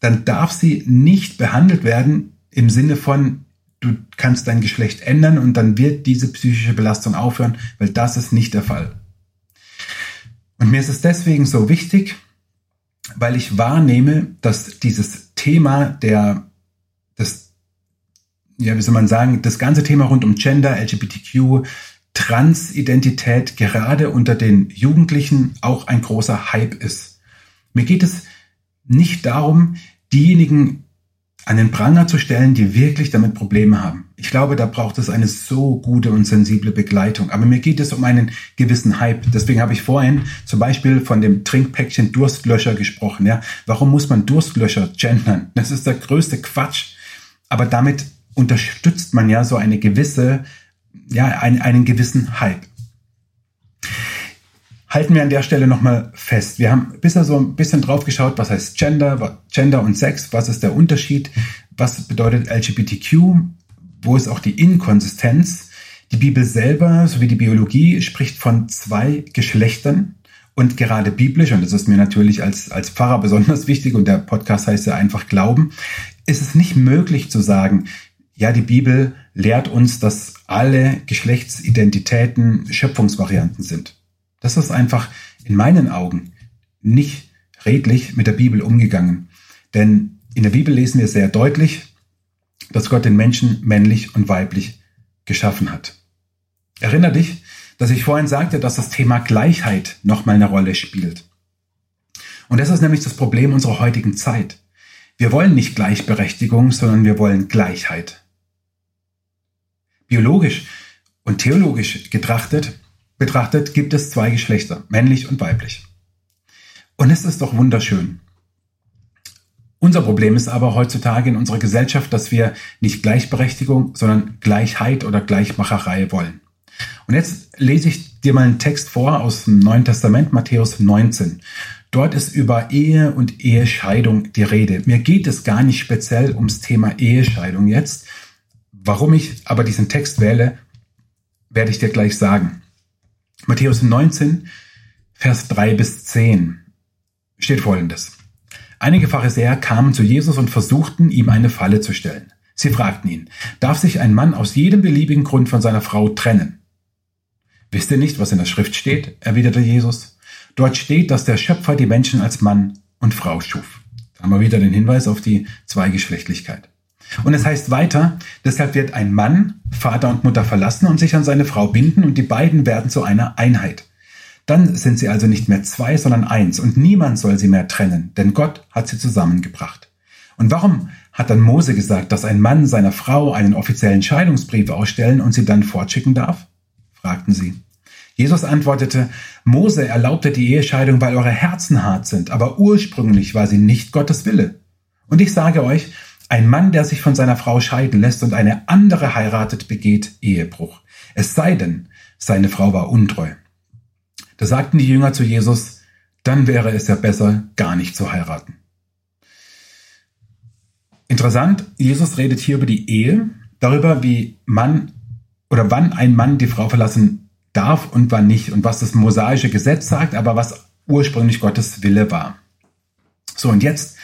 dann darf sie nicht behandelt werden im Sinne von, du kannst dein Geschlecht ändern und dann wird diese psychische Belastung aufhören, weil das ist nicht der Fall. Und mir ist es deswegen so wichtig, weil ich wahrnehme, dass dieses Thema der, das, ja, wie soll man sagen, das ganze Thema rund um Gender, LGBTQ, Transidentität gerade unter den Jugendlichen auch ein großer Hype ist. Mir geht es nicht darum, diejenigen an den Pranger zu stellen, die wirklich damit Probleme haben. Ich glaube, da braucht es eine so gute und sensible Begleitung. Aber mir geht es um einen gewissen Hype. Deswegen habe ich vorhin zum Beispiel von dem Trinkpäckchen Durstlöscher gesprochen. Ja, warum muss man Durstlöscher gendern? Das ist der größte Quatsch. Aber damit unterstützt man ja so eine gewisse, ja, einen, einen gewissen Hype halten wir an der Stelle nochmal fest. Wir haben bisher so ein bisschen drauf geschaut, was heißt Gender, Gender und Sex, was ist der Unterschied, was bedeutet LGBTQ, wo ist auch die Inkonsistenz. Die Bibel selber sowie die Biologie spricht von zwei Geschlechtern. Und gerade biblisch, und das ist mir natürlich als, als Pfarrer besonders wichtig, und der Podcast heißt ja einfach Glauben, ist es nicht möglich zu sagen, ja, die Bibel lehrt uns, dass alle Geschlechtsidentitäten Schöpfungsvarianten sind. Das ist einfach in meinen Augen nicht redlich mit der Bibel umgegangen. Denn in der Bibel lesen wir sehr deutlich, dass Gott den Menschen männlich und weiblich geschaffen hat. Erinner dich, dass ich vorhin sagte, dass das Thema Gleichheit nochmal eine Rolle spielt. Und das ist nämlich das Problem unserer heutigen Zeit. Wir wollen nicht Gleichberechtigung, sondern wir wollen Gleichheit. Biologisch und theologisch getrachtet betrachtet, gibt es zwei Geschlechter, männlich und weiblich. Und es ist doch wunderschön. Unser Problem ist aber heutzutage in unserer Gesellschaft, dass wir nicht Gleichberechtigung, sondern Gleichheit oder Gleichmacherei wollen. Und jetzt lese ich dir mal einen Text vor aus dem Neuen Testament, Matthäus 19. Dort ist über Ehe und Ehescheidung die Rede. Mir geht es gar nicht speziell ums Thema Ehescheidung jetzt. Warum ich aber diesen Text wähle, werde ich dir gleich sagen. Matthäus 19, Vers 3 bis 10 steht folgendes. Einige Pharisäer kamen zu Jesus und versuchten, ihm eine Falle zu stellen. Sie fragten ihn, darf sich ein Mann aus jedem beliebigen Grund von seiner Frau trennen? Wisst ihr nicht, was in der Schrift steht? erwiderte Jesus. Dort steht, dass der Schöpfer die Menschen als Mann und Frau schuf. Da haben wir wieder den Hinweis auf die Zweigeschlechtlichkeit. Und es heißt weiter, deshalb wird ein Mann Vater und Mutter verlassen und sich an seine Frau binden und die beiden werden zu einer Einheit. Dann sind sie also nicht mehr zwei, sondern eins und niemand soll sie mehr trennen, denn Gott hat sie zusammengebracht. Und warum hat dann Mose gesagt, dass ein Mann seiner Frau einen offiziellen Scheidungsbrief ausstellen und sie dann fortschicken darf? fragten sie. Jesus antwortete, Mose erlaubte die Ehescheidung, weil eure Herzen hart sind, aber ursprünglich war sie nicht Gottes Wille. Und ich sage euch, ein Mann, der sich von seiner Frau scheiden lässt und eine andere heiratet, begeht Ehebruch. Es sei denn, seine Frau war untreu. Da sagten die Jünger zu Jesus, dann wäre es ja besser, gar nicht zu heiraten. Interessant, Jesus redet hier über die Ehe darüber, wie Mann oder wann ein Mann die Frau verlassen darf und wann nicht und was das mosaische Gesetz sagt, aber was ursprünglich Gottes Wille war. So, und jetzt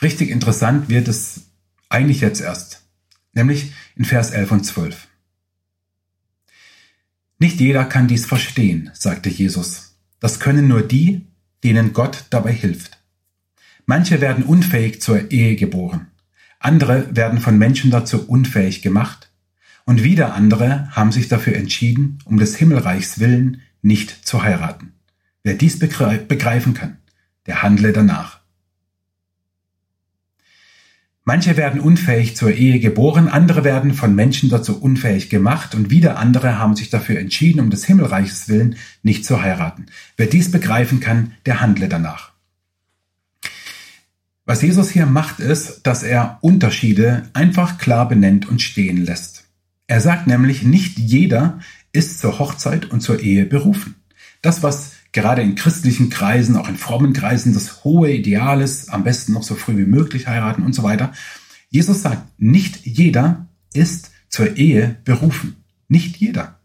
richtig interessant wird es eigentlich jetzt erst, nämlich in Vers 11 und 12. Nicht jeder kann dies verstehen, sagte Jesus. Das können nur die, denen Gott dabei hilft. Manche werden unfähig zur Ehe geboren. Andere werden von Menschen dazu unfähig gemacht. Und wieder andere haben sich dafür entschieden, um des Himmelreichs willen nicht zu heiraten. Wer dies begreifen kann, der handle danach. Manche werden unfähig zur Ehe geboren, andere werden von Menschen dazu unfähig gemacht und wieder andere haben sich dafür entschieden, um des Himmelreiches willen nicht zu heiraten. Wer dies begreifen kann, der handle danach. Was Jesus hier macht, ist, dass er Unterschiede einfach klar benennt und stehen lässt. Er sagt nämlich, nicht jeder ist zur Hochzeit und zur Ehe berufen. Das, was gerade in christlichen Kreisen, auch in frommen Kreisen, das hohe Ideal ist, am besten noch so früh wie möglich heiraten und so weiter. Jesus sagt, nicht jeder ist zur Ehe berufen. Nicht jeder.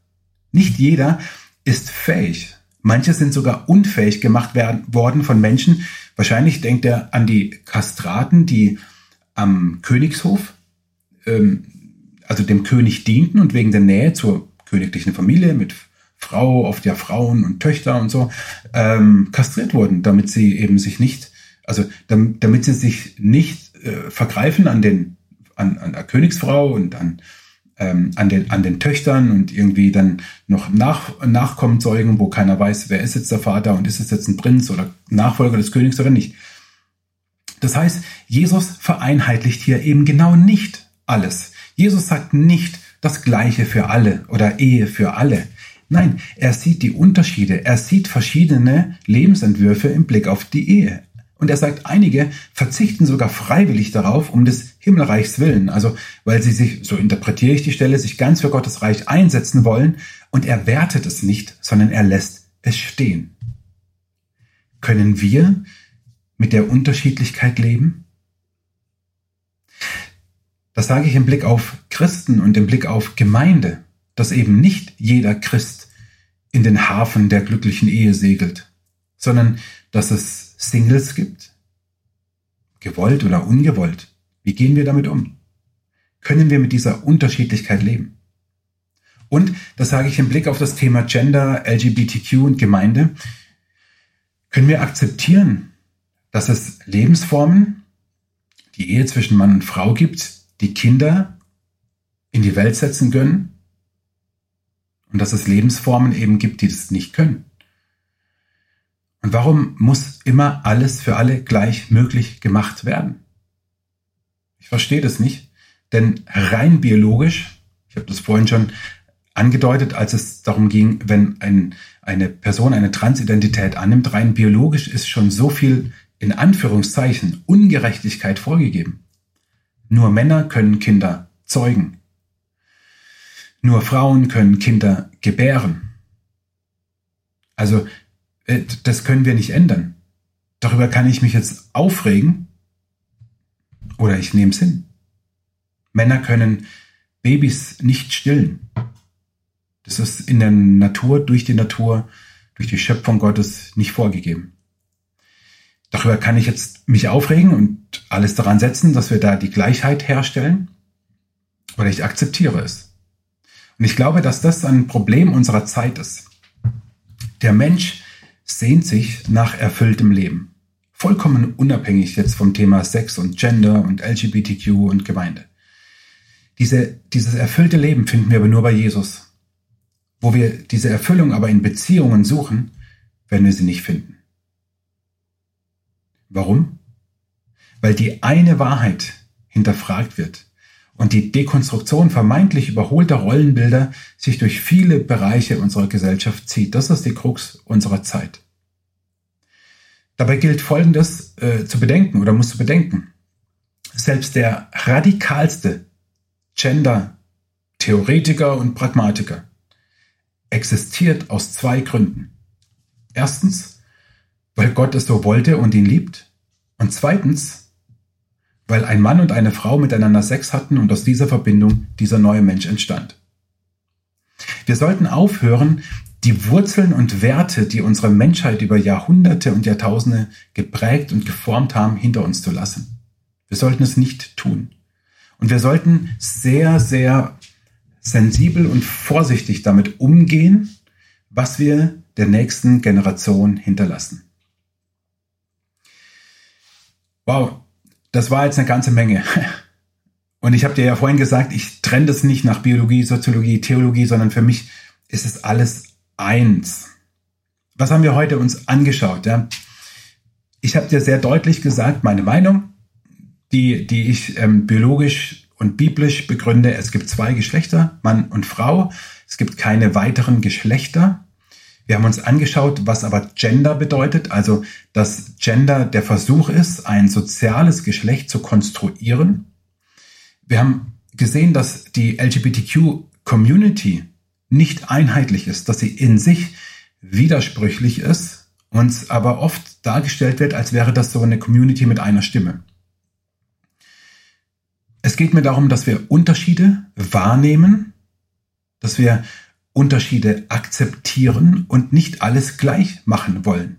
Nicht jeder ist fähig. Manche sind sogar unfähig gemacht werden, worden von Menschen. Wahrscheinlich denkt er an die Kastraten, die am Königshof, ähm, also dem König dienten und wegen der Nähe zur königlichen Familie mit Frau, oft ja Frauen und Töchter und so, ähm, kastriert wurden, damit sie eben sich nicht, also damit, damit sie sich nicht äh, vergreifen an den, an, an der Königsfrau und an, ähm, an, den, an den Töchtern und irgendwie dann noch nach, Nachkommen zeugen, wo keiner weiß, wer ist jetzt der Vater und ist es jetzt ein Prinz oder Nachfolger des Königs oder nicht. Das heißt, Jesus vereinheitlicht hier eben genau nicht alles. Jesus sagt nicht das Gleiche für alle oder Ehe für alle. Nein, er sieht die Unterschiede, er sieht verschiedene Lebensentwürfe im Blick auf die Ehe. Und er sagt, einige verzichten sogar freiwillig darauf, um des Himmelreichs willen, also weil sie sich, so interpretiere ich die Stelle, sich ganz für Gottes Reich einsetzen wollen, und er wertet es nicht, sondern er lässt es stehen. Können wir mit der Unterschiedlichkeit leben? Das sage ich im Blick auf Christen und im Blick auf Gemeinde dass eben nicht jeder Christ in den Hafen der glücklichen Ehe segelt, sondern dass es Singles gibt, gewollt oder ungewollt. Wie gehen wir damit um? Können wir mit dieser Unterschiedlichkeit leben? Und, das sage ich im Blick auf das Thema Gender, LGBTQ und Gemeinde, können wir akzeptieren, dass es Lebensformen, die Ehe zwischen Mann und Frau gibt, die Kinder in die Welt setzen können, und dass es Lebensformen eben gibt, die das nicht können. Und warum muss immer alles für alle gleich möglich gemacht werden? Ich verstehe das nicht, denn rein biologisch, ich habe das vorhin schon angedeutet, als es darum ging, wenn ein, eine Person eine Transidentität annimmt, rein biologisch ist schon so viel in Anführungszeichen Ungerechtigkeit vorgegeben. Nur Männer können Kinder zeugen. Nur Frauen können Kinder gebären. Also äh, das können wir nicht ändern. Darüber kann ich mich jetzt aufregen oder ich nehme es hin. Männer können Babys nicht stillen. Das ist in der Natur, durch die Natur, durch die Schöpfung Gottes nicht vorgegeben. Darüber kann ich jetzt mich aufregen und alles daran setzen, dass wir da die Gleichheit herstellen. Oder ich akzeptiere es. Und ich glaube, dass das ein Problem unserer Zeit ist. Der Mensch sehnt sich nach erfülltem Leben. Vollkommen unabhängig jetzt vom Thema Sex und Gender und LGBTQ und Gemeinde. Diese, dieses erfüllte Leben finden wir aber nur bei Jesus. Wo wir diese Erfüllung aber in Beziehungen suchen, werden wir sie nicht finden. Warum? Weil die eine Wahrheit hinterfragt wird und die Dekonstruktion vermeintlich überholter Rollenbilder sich durch viele Bereiche unserer Gesellschaft zieht. Das ist die Krux unserer Zeit. Dabei gilt Folgendes äh, zu bedenken oder muss zu bedenken. Selbst der radikalste Gender-Theoretiker und Pragmatiker existiert aus zwei Gründen. Erstens, weil Gott es so wollte und ihn liebt. Und zweitens, weil ein Mann und eine Frau miteinander Sex hatten und aus dieser Verbindung dieser neue Mensch entstand. Wir sollten aufhören, die Wurzeln und Werte, die unsere Menschheit über Jahrhunderte und Jahrtausende geprägt und geformt haben, hinter uns zu lassen. Wir sollten es nicht tun. Und wir sollten sehr, sehr sensibel und vorsichtig damit umgehen, was wir der nächsten Generation hinterlassen. Wow, das war jetzt eine ganze Menge. Und ich habe dir ja vorhin gesagt, ich trenne das nicht nach Biologie, Soziologie, Theologie, sondern für mich ist es alles eins. Was haben wir heute uns angeschaut? Ja? Ich habe dir sehr deutlich gesagt, meine Meinung, die, die ich ähm, biologisch und biblisch begründe. Es gibt zwei Geschlechter, Mann und Frau. Es gibt keine weiteren Geschlechter. Wir haben uns angeschaut, was aber Gender bedeutet, also dass Gender der Versuch ist, ein soziales Geschlecht zu konstruieren. Wir haben gesehen, dass die LGBTQ-Community nicht einheitlich ist, dass sie in sich widersprüchlich ist, uns aber oft dargestellt wird, als wäre das so eine Community mit einer Stimme. Es geht mir darum, dass wir Unterschiede wahrnehmen, dass wir Unterschiede akzeptieren und nicht alles gleich machen wollen.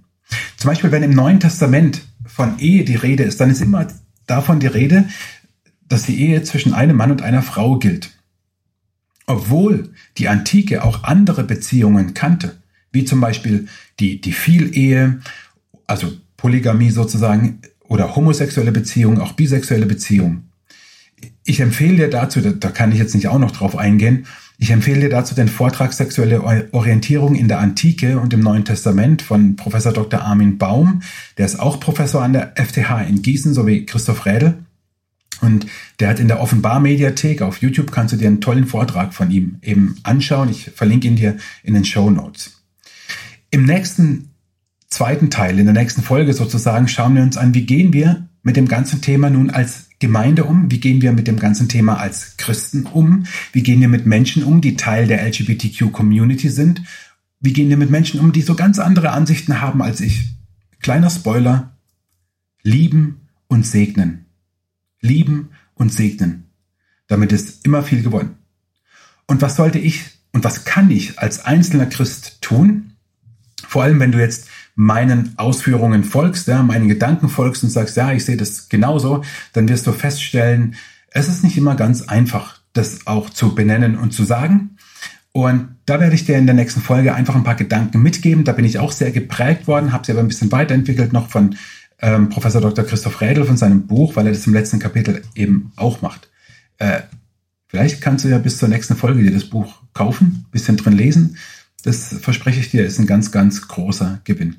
Zum Beispiel, wenn im Neuen Testament von Ehe die Rede ist, dann ist immer davon die Rede, dass die Ehe zwischen einem Mann und einer Frau gilt. Obwohl die Antike auch andere Beziehungen kannte, wie zum Beispiel die, die Vielehe, also Polygamie sozusagen, oder homosexuelle Beziehungen, auch bisexuelle Beziehungen. Ich empfehle dir dazu, da, da kann ich jetzt nicht auch noch drauf eingehen, ich empfehle dir dazu den Vortrag Sexuelle Orientierung in der Antike und im Neuen Testament von Professor Dr. Armin Baum. Der ist auch Professor an der FTH in Gießen, sowie Christoph Rädel. Und der hat in der Offenbar-Mediathek auf YouTube kannst du dir einen tollen Vortrag von ihm eben anschauen. Ich verlinke ihn dir in den Show Notes. Im nächsten zweiten Teil, in der nächsten Folge sozusagen, schauen wir uns an, wie gehen wir mit dem ganzen Thema nun als Gemeinde um? Wie gehen wir mit dem ganzen Thema als Christen um? Wie gehen wir mit Menschen um, die Teil der LGBTQ-Community sind? Wie gehen wir mit Menschen um, die so ganz andere Ansichten haben als ich? Kleiner Spoiler. Lieben und segnen lieben und segnen. Damit ist immer viel gewonnen. Und was sollte ich und was kann ich als einzelner Christ tun? Vor allem, wenn du jetzt meinen Ausführungen folgst, ja, meinen Gedanken folgst und sagst, ja, ich sehe das genauso, dann wirst du feststellen, es ist nicht immer ganz einfach, das auch zu benennen und zu sagen. Und da werde ich dir in der nächsten Folge einfach ein paar Gedanken mitgeben. Da bin ich auch sehr geprägt worden, habe sie aber ein bisschen weiterentwickelt noch von ähm, Professor Dr. Christoph Rädel von seinem Buch, weil er das im letzten Kapitel eben auch macht. Äh, vielleicht kannst du ja bis zur nächsten Folge dir das Buch kaufen, bisschen drin lesen. Das verspreche ich dir, ist ein ganz, ganz großer Gewinn.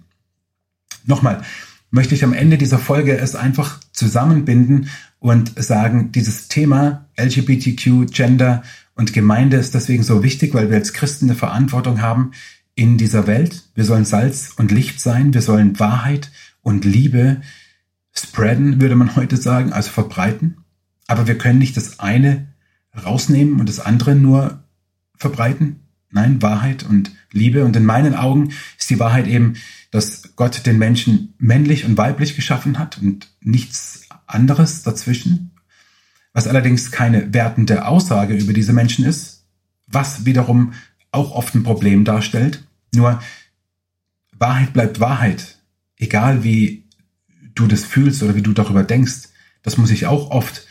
Nochmal, möchte ich am Ende dieser Folge es einfach zusammenbinden und sagen, dieses Thema LGBTQ, Gender und Gemeinde ist deswegen so wichtig, weil wir als Christen eine Verantwortung haben in dieser Welt. Wir sollen Salz und Licht sein, wir sollen Wahrheit und Liebe spreaden, würde man heute sagen, also verbreiten. Aber wir können nicht das eine rausnehmen und das andere nur verbreiten. Nein, Wahrheit und Liebe. Und in meinen Augen ist die Wahrheit eben, dass Gott den Menschen männlich und weiblich geschaffen hat und nichts anderes dazwischen. Was allerdings keine wertende Aussage über diese Menschen ist, was wiederum auch oft ein Problem darstellt. Nur Wahrheit bleibt Wahrheit egal wie du das fühlst oder wie du darüber denkst, das muss ich auch oft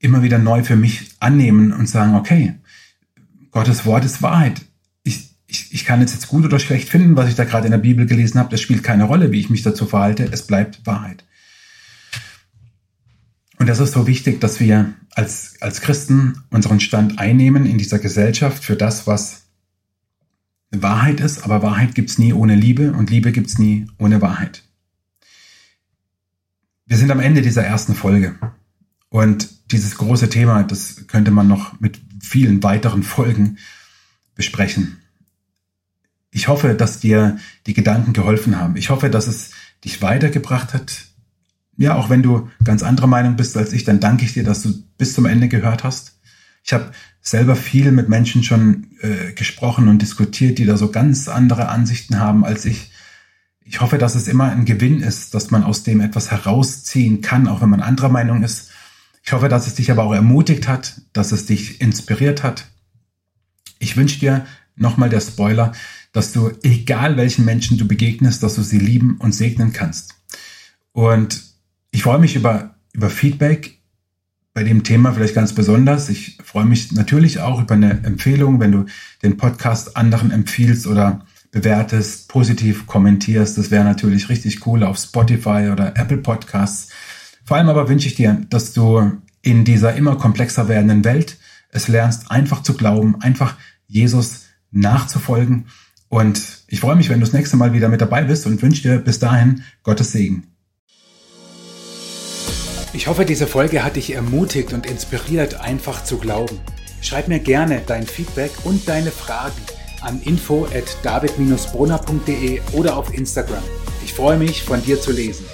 immer wieder neu für mich annehmen und sagen, okay, Gottes Wort ist Wahrheit. Ich, ich, kann es jetzt gut oder schlecht finden, was ich da gerade in der Bibel gelesen habe. Das spielt keine Rolle, wie ich mich dazu verhalte. Es bleibt Wahrheit. Und das ist so wichtig, dass wir als, als Christen unseren Stand einnehmen in dieser Gesellschaft für das, was Wahrheit ist, aber Wahrheit gibt's nie ohne Liebe und Liebe gibt's nie ohne Wahrheit. Wir sind am Ende dieser ersten Folge und dieses große Thema, das könnte man noch mit vielen weiteren Folgen besprechen. Ich hoffe, dass dir die Gedanken geholfen haben. Ich hoffe, dass es dich weitergebracht hat. Ja, auch wenn du ganz anderer Meinung bist als ich, dann danke ich dir, dass du bis zum Ende gehört hast. Ich habe selber viel mit Menschen schon äh, gesprochen und diskutiert, die da so ganz andere Ansichten haben als ich. Ich hoffe, dass es immer ein Gewinn ist, dass man aus dem etwas herausziehen kann, auch wenn man anderer Meinung ist. Ich hoffe, dass es dich aber auch ermutigt hat, dass es dich inspiriert hat. Ich wünsche dir nochmal der Spoiler, dass du, egal welchen Menschen du begegnest, dass du sie lieben und segnen kannst. Und ich freue mich über, über Feedback bei dem Thema vielleicht ganz besonders. Ich freue mich natürlich auch über eine Empfehlung, wenn du den Podcast anderen empfiehlst oder bewertest, positiv kommentierst. Das wäre natürlich richtig cool auf Spotify oder Apple Podcasts. Vor allem aber wünsche ich dir, dass du in dieser immer komplexer werdenden Welt es lernst, einfach zu glauben, einfach Jesus nachzufolgen. Und ich freue mich, wenn du das nächste Mal wieder mit dabei bist und wünsche dir bis dahin Gottes Segen. Ich hoffe, diese Folge hat dich ermutigt und inspiriert, einfach zu glauben. Schreib mir gerne dein Feedback und deine Fragen an info at david-brunner.de oder auf Instagram. Ich freue mich, von dir zu lesen.